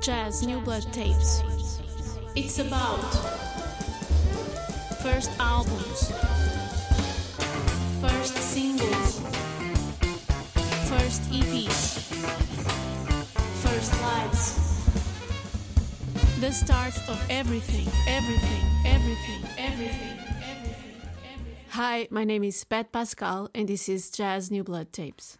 Jazz New Blood Tapes. It's about first albums, first singles, first EPs, first lives. The start of everything, everything, everything, everything, everything, everything. Hi, my name is Pat Pascal, and this is Jazz New Blood Tapes.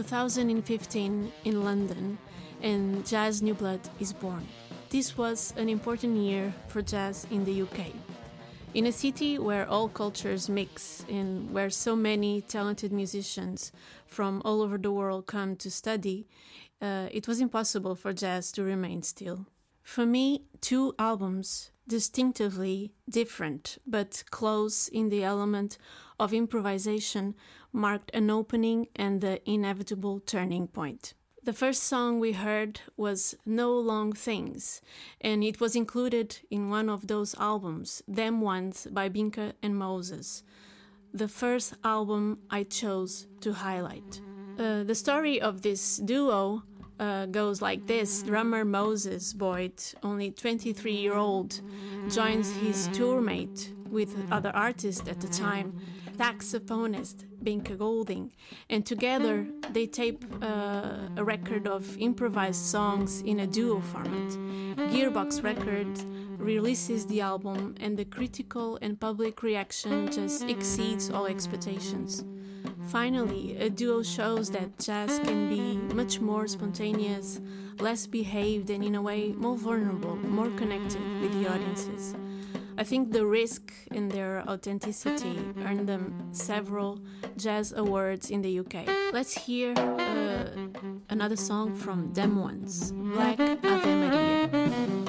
2015 in London, and Jazz New Blood is born. This was an important year for jazz in the UK. In a city where all cultures mix and where so many talented musicians from all over the world come to study, uh, it was impossible for jazz to remain still. For me, two albums, distinctively different but close in the element of improvisation, marked an opening and the inevitable turning point. The first song we heard was No Long Things, and it was included in one of those albums, Dem Ones by Binker and Moses, the first album I chose to highlight. Uh, the story of this duo uh, goes like this drummer Moses Boyd, only 23 year old, joins his tourmate with other artists at the time, saxophonist Binker Golding, and together they tape uh, a record of improvised songs in a duo format. Gearbox Records releases the album, and the critical and public reaction just exceeds all expectations. Finally, a duo shows that jazz can be much more spontaneous, less behaved, and in a way more vulnerable, more connected with the audiences. I think the risk in their authenticity earned them several jazz awards in the UK. Let's hear uh, another song from Dem Ones, Black Ave Maria.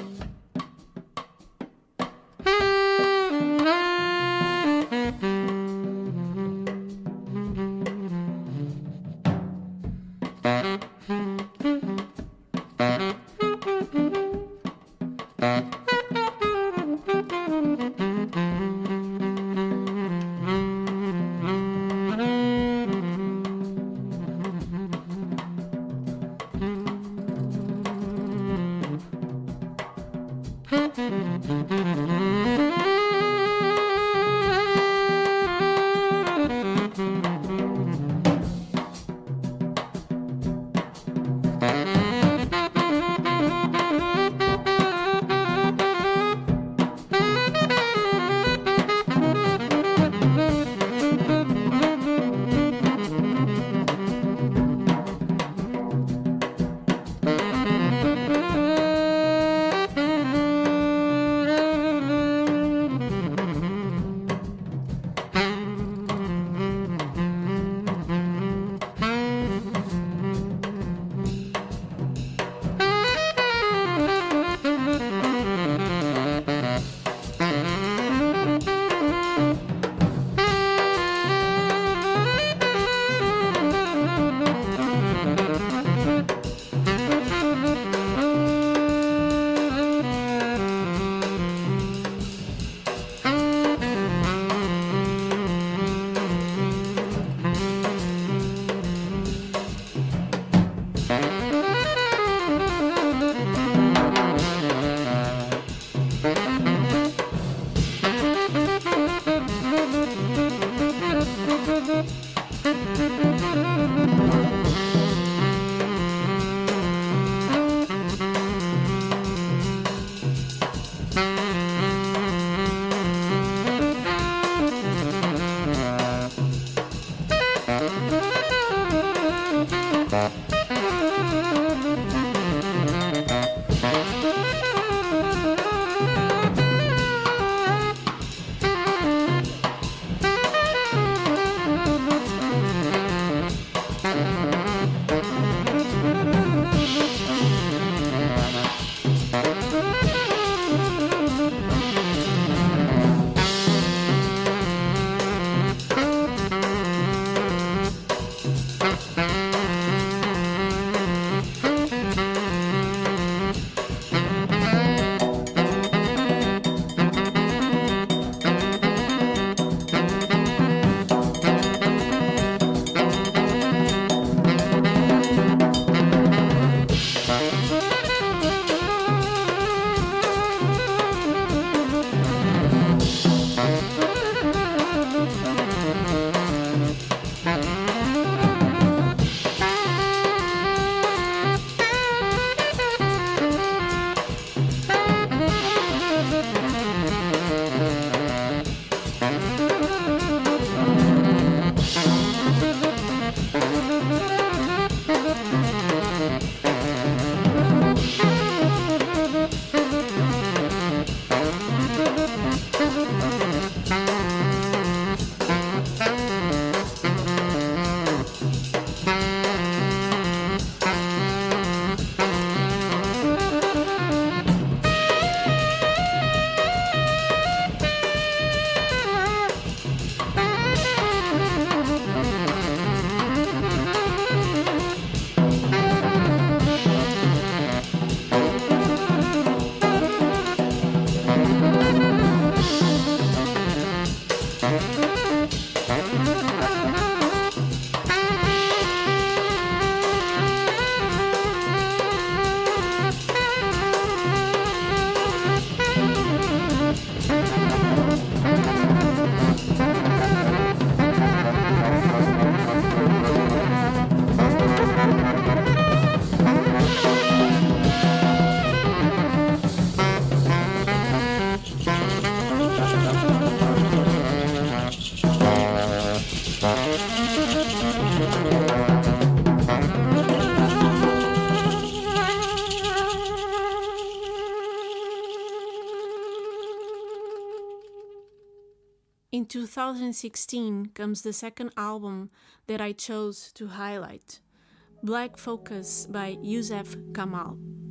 2016 comes the second album that I chose to highlight Black Focus by Yussef Kamaal.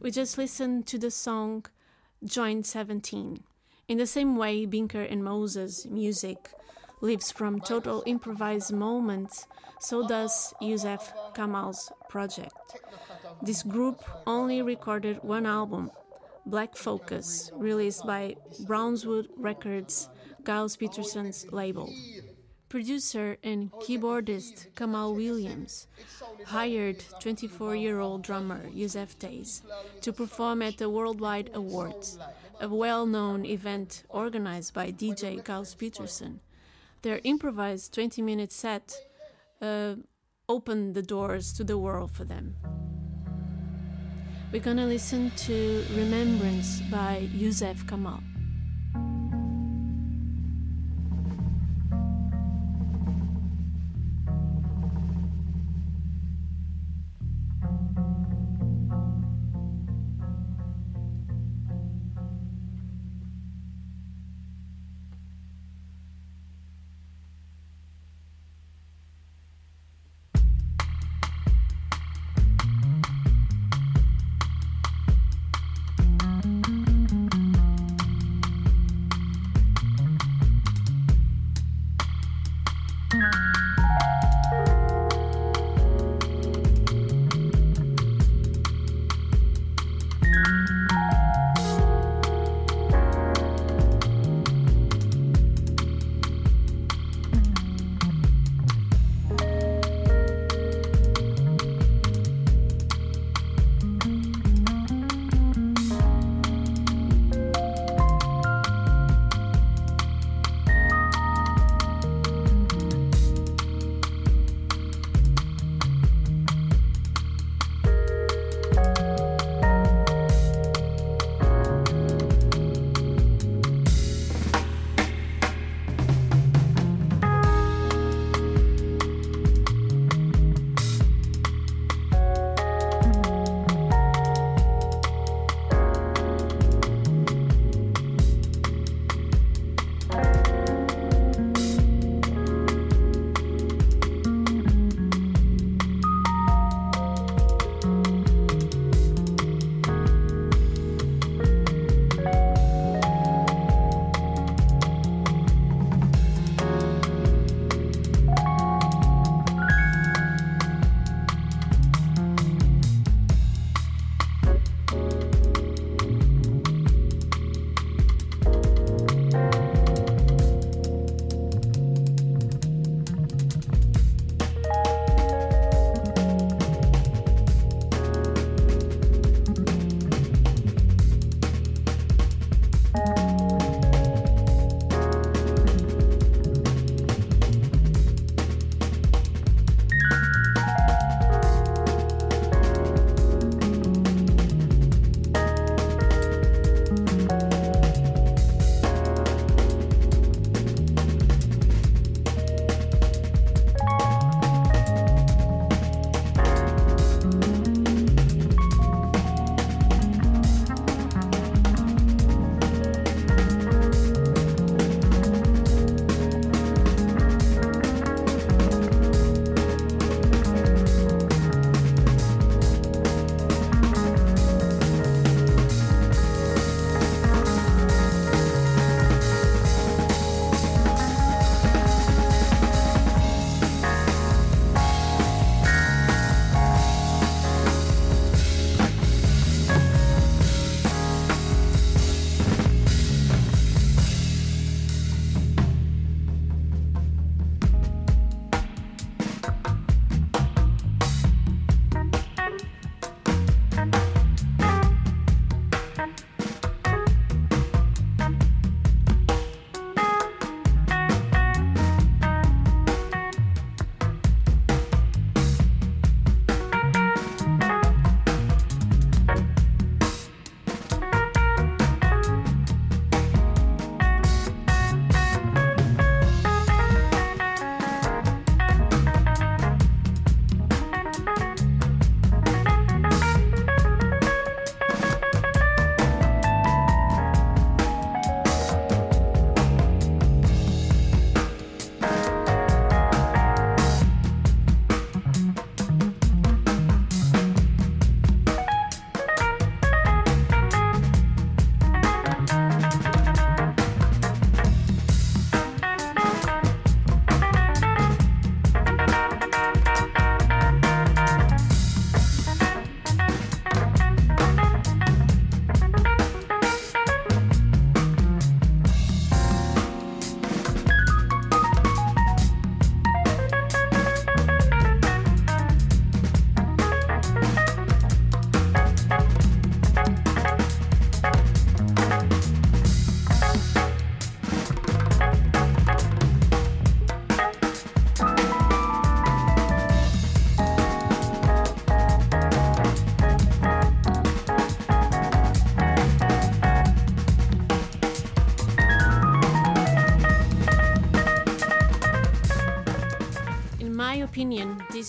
We just listened to the song Joint 17. In the same way, Binker and Moses' music lives from total improvised moments, so does Yussef Kamaal's project. This group only recorded one album, Black Focus, released by Brownswood Records, Gilles Peterson's label. Producer and keyboardist Kamaal Williams hired 24 year old drummer Yussef Dayes to perform at the Worldwide Awards, a well known event organized by DJ Gilles Peterson. Their improvised 20 minute set uh, opened the doors to the world for them. We're gonna listen to Remembrance by Yussef Kamaal.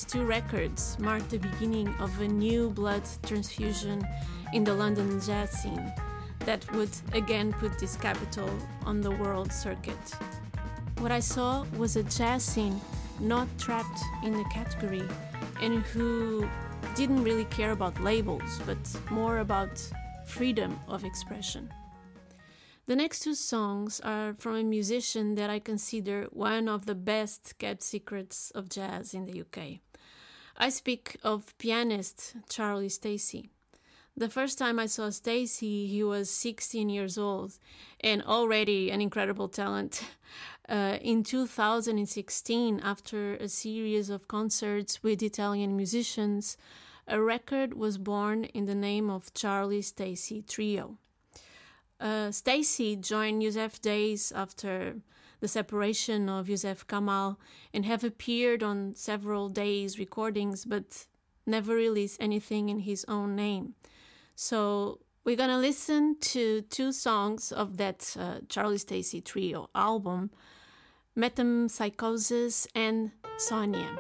Two records mark the beginning of a new blood transfusion in the London jazz scene that would again put this capital on the world circuit. What I saw was a jazz scene not trapped in a category and who didn't really care about labels but more about freedom of expression. The next two songs are from a musician that I consider one of the best kept secrets of jazz in the UK. I speak of pianist Charlie Stacey. The first time I saw Stacey, he was 16 years old and already an incredible talent. Uh, in 2016, after a series of concerts with Italian musicians, a record was born in the name of Charlie Stacey Trio. Uh, Stacey joined Yussef Dayes after the separation of Yussef Kamaal and have appeared on several Dayes' recordings but never released anything in his own name. So we're gonna listen to two songs of that uh, Charlie Stacey Trio album, Metempsychosis and Sonia.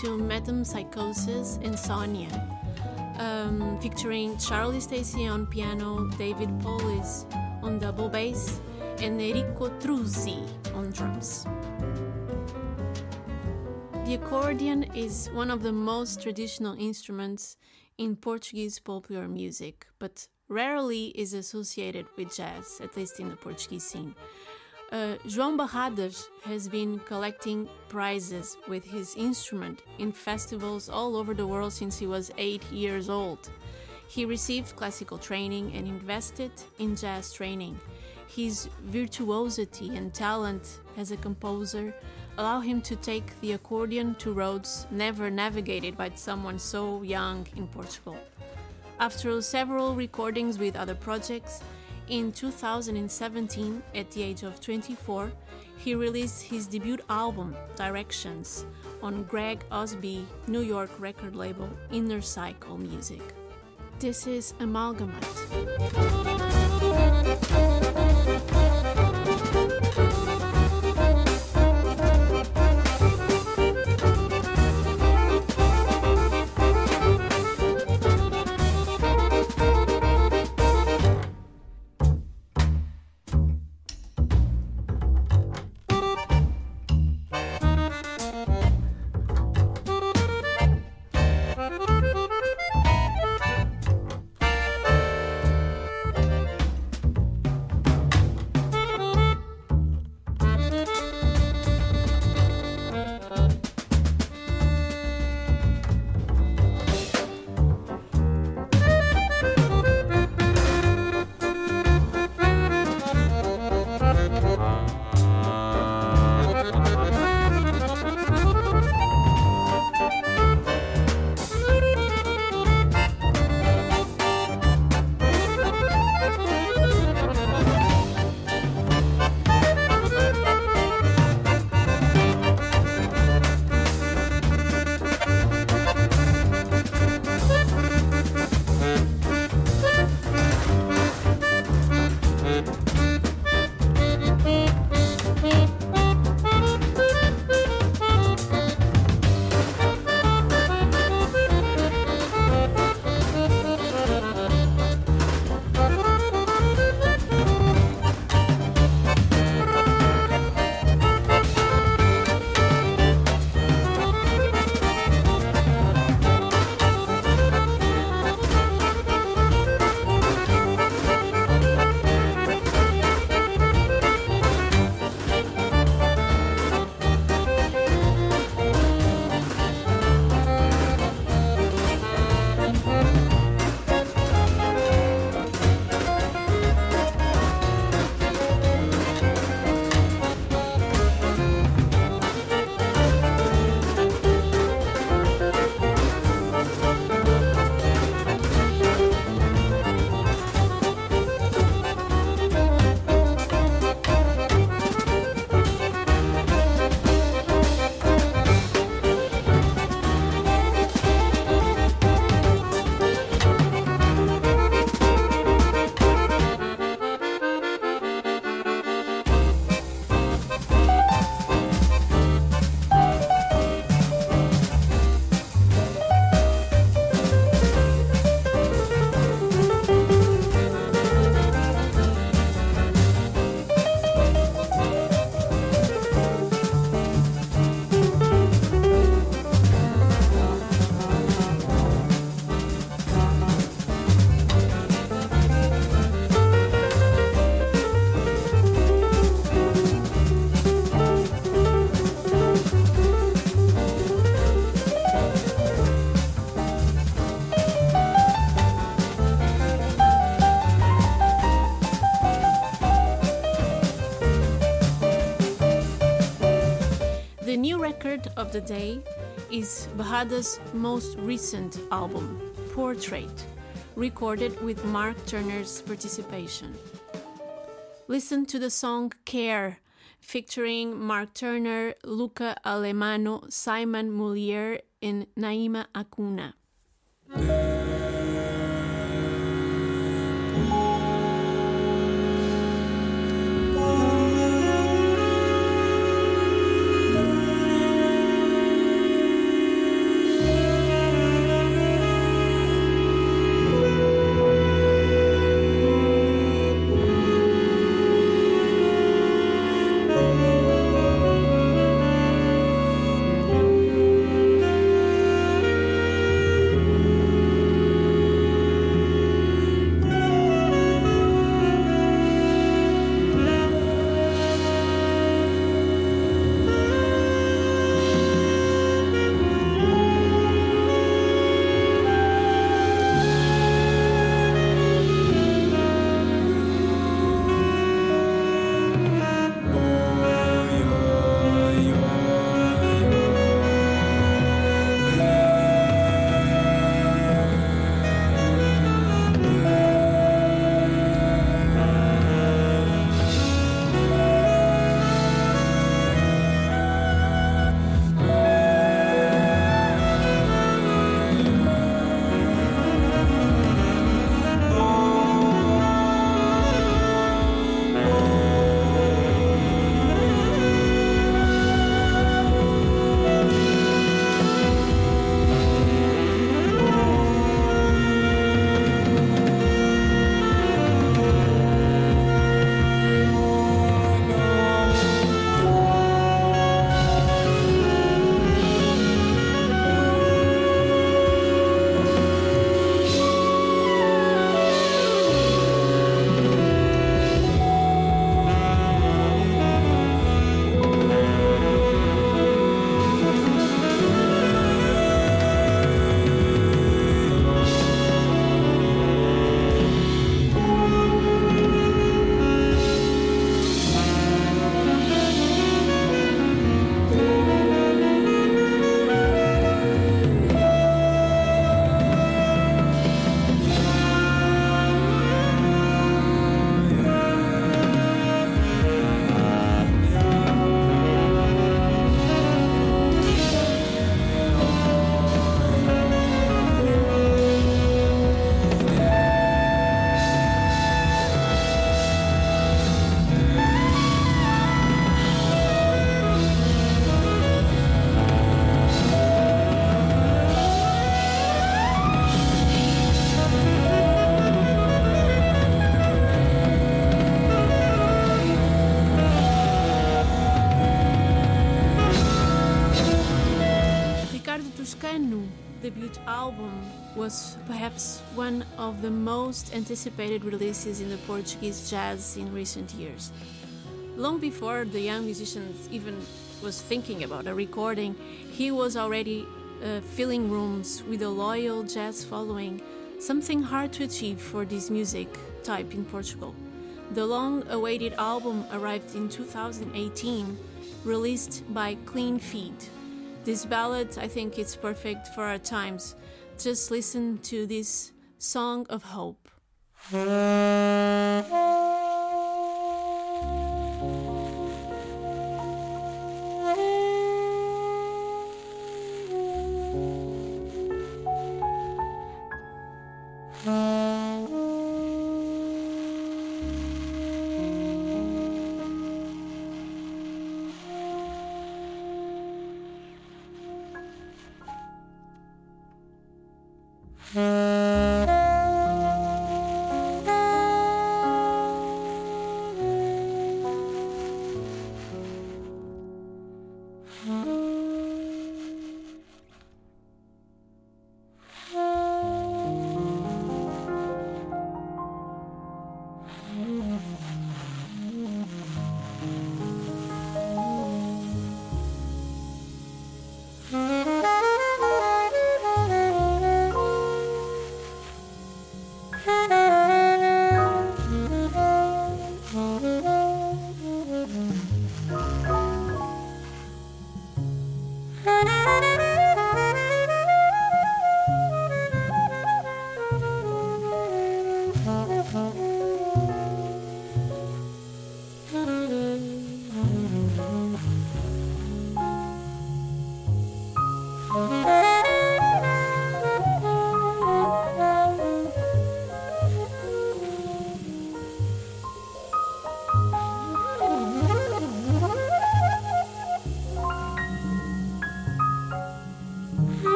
To Metempsychosis Insomnia, um, featuring Charlie Stacey on piano, David Polis on double bass, and Enrico Truzzi on drums. The accordion is one of the most traditional instruments in Portuguese popular music, but rarely is associated with jazz, at least in the Portuguese scene. Uh, João Barradas has been collecting prizes with his instrument in festivals all over the world since he was eight years old. He received classical training and invested in jazz training. His virtuosity and talent as a composer allow him to take the accordion to roads never navigated by someone so young in Portugal. After several recordings with other projects, in 2017, at the age of 24, he released his debut album, Directions, on Greg Osby New York record label Inner Circle Music. This is Amalgamate. Of the day is Barradas's most recent album, Portrait, recorded with Mark Turner's participation. Listen to the song Care, featuring Mark Turner, Luca Alemanno, Simon Moullier, and Naima Acuna. Was perhaps one of the most anticipated releases in the Portuguese jazz in recent years. Long before the young musicians even was thinking about a recording, he was already uh, filling rooms with a loyal jazz following, something hard to achieve for this music type in Portugal. The long awaited album arrived in 2018, released by Clean Feed. This ballad, I think is perfect for our times. Just listen to this song of hope.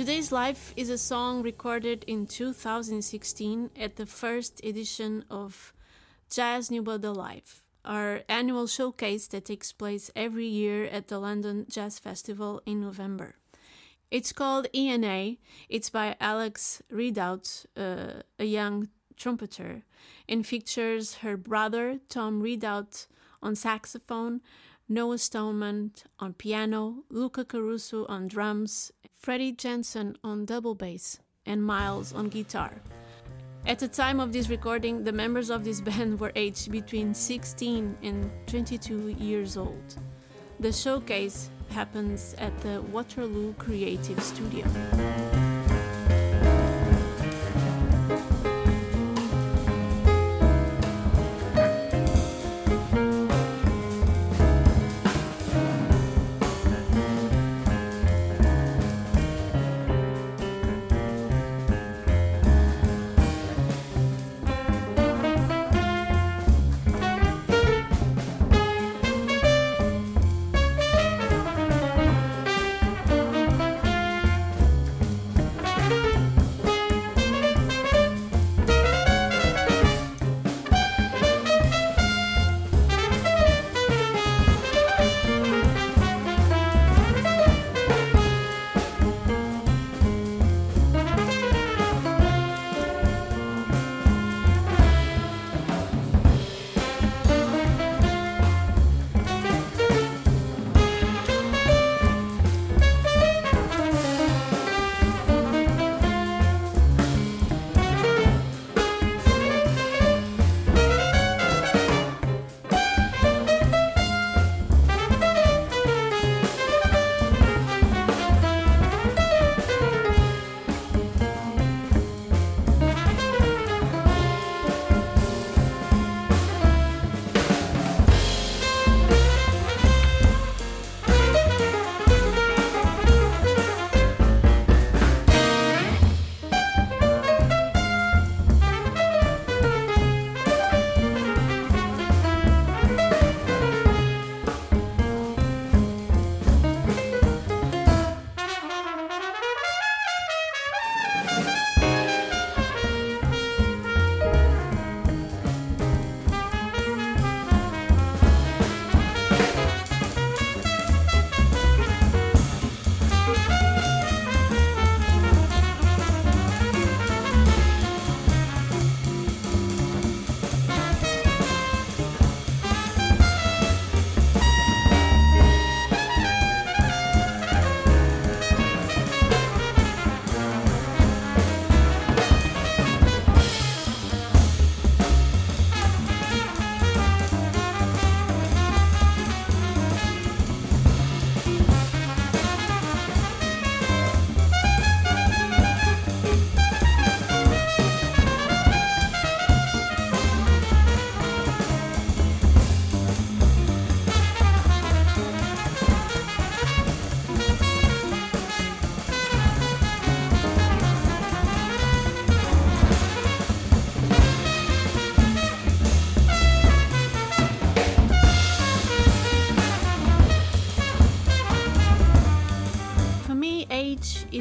Today's Life is a song recorded in 2016 at the first edition of Jazz New Blood Alive, our annual showcase that takes place every year at the London Jazz Festival in November. It's called ENA. It's by Alex Ridout, uh, a young trumpeter, and features her brother Tom Ridout on saxophone, Noah Stoneman on piano, Luca Caruso on drums, Freddie Jensen on double bass, and Miles on guitar. At the time of this recording, the members of this band were aged between 16 and 22 years old. The showcase happens at the Waterloo Creative Studio.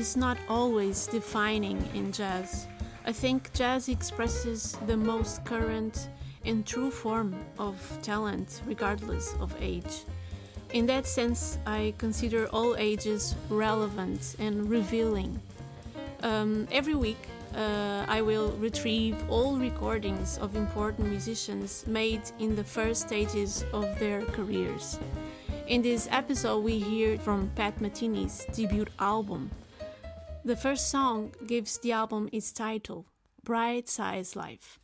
Is not always defining in jazz. I think jazz expresses the most current and true form of talent, regardless of age. In that sense, I consider all ages relevant and revealing. Um, every week, uh, I will retrieve all recordings of important musicians made in the first stages of their careers. In this episode, we hear from Pat Metheny's debut album. The first song gives the album its title, Bright Size Life.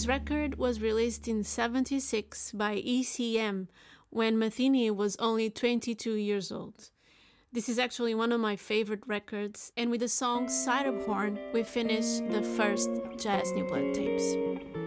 This record was released in 76 by ECM when Metheny was only 22 years old. This is actually one of my favorite records, and with the song Side Horn, we finish the first Jazz New Blood tapes.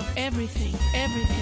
Of everything, everything.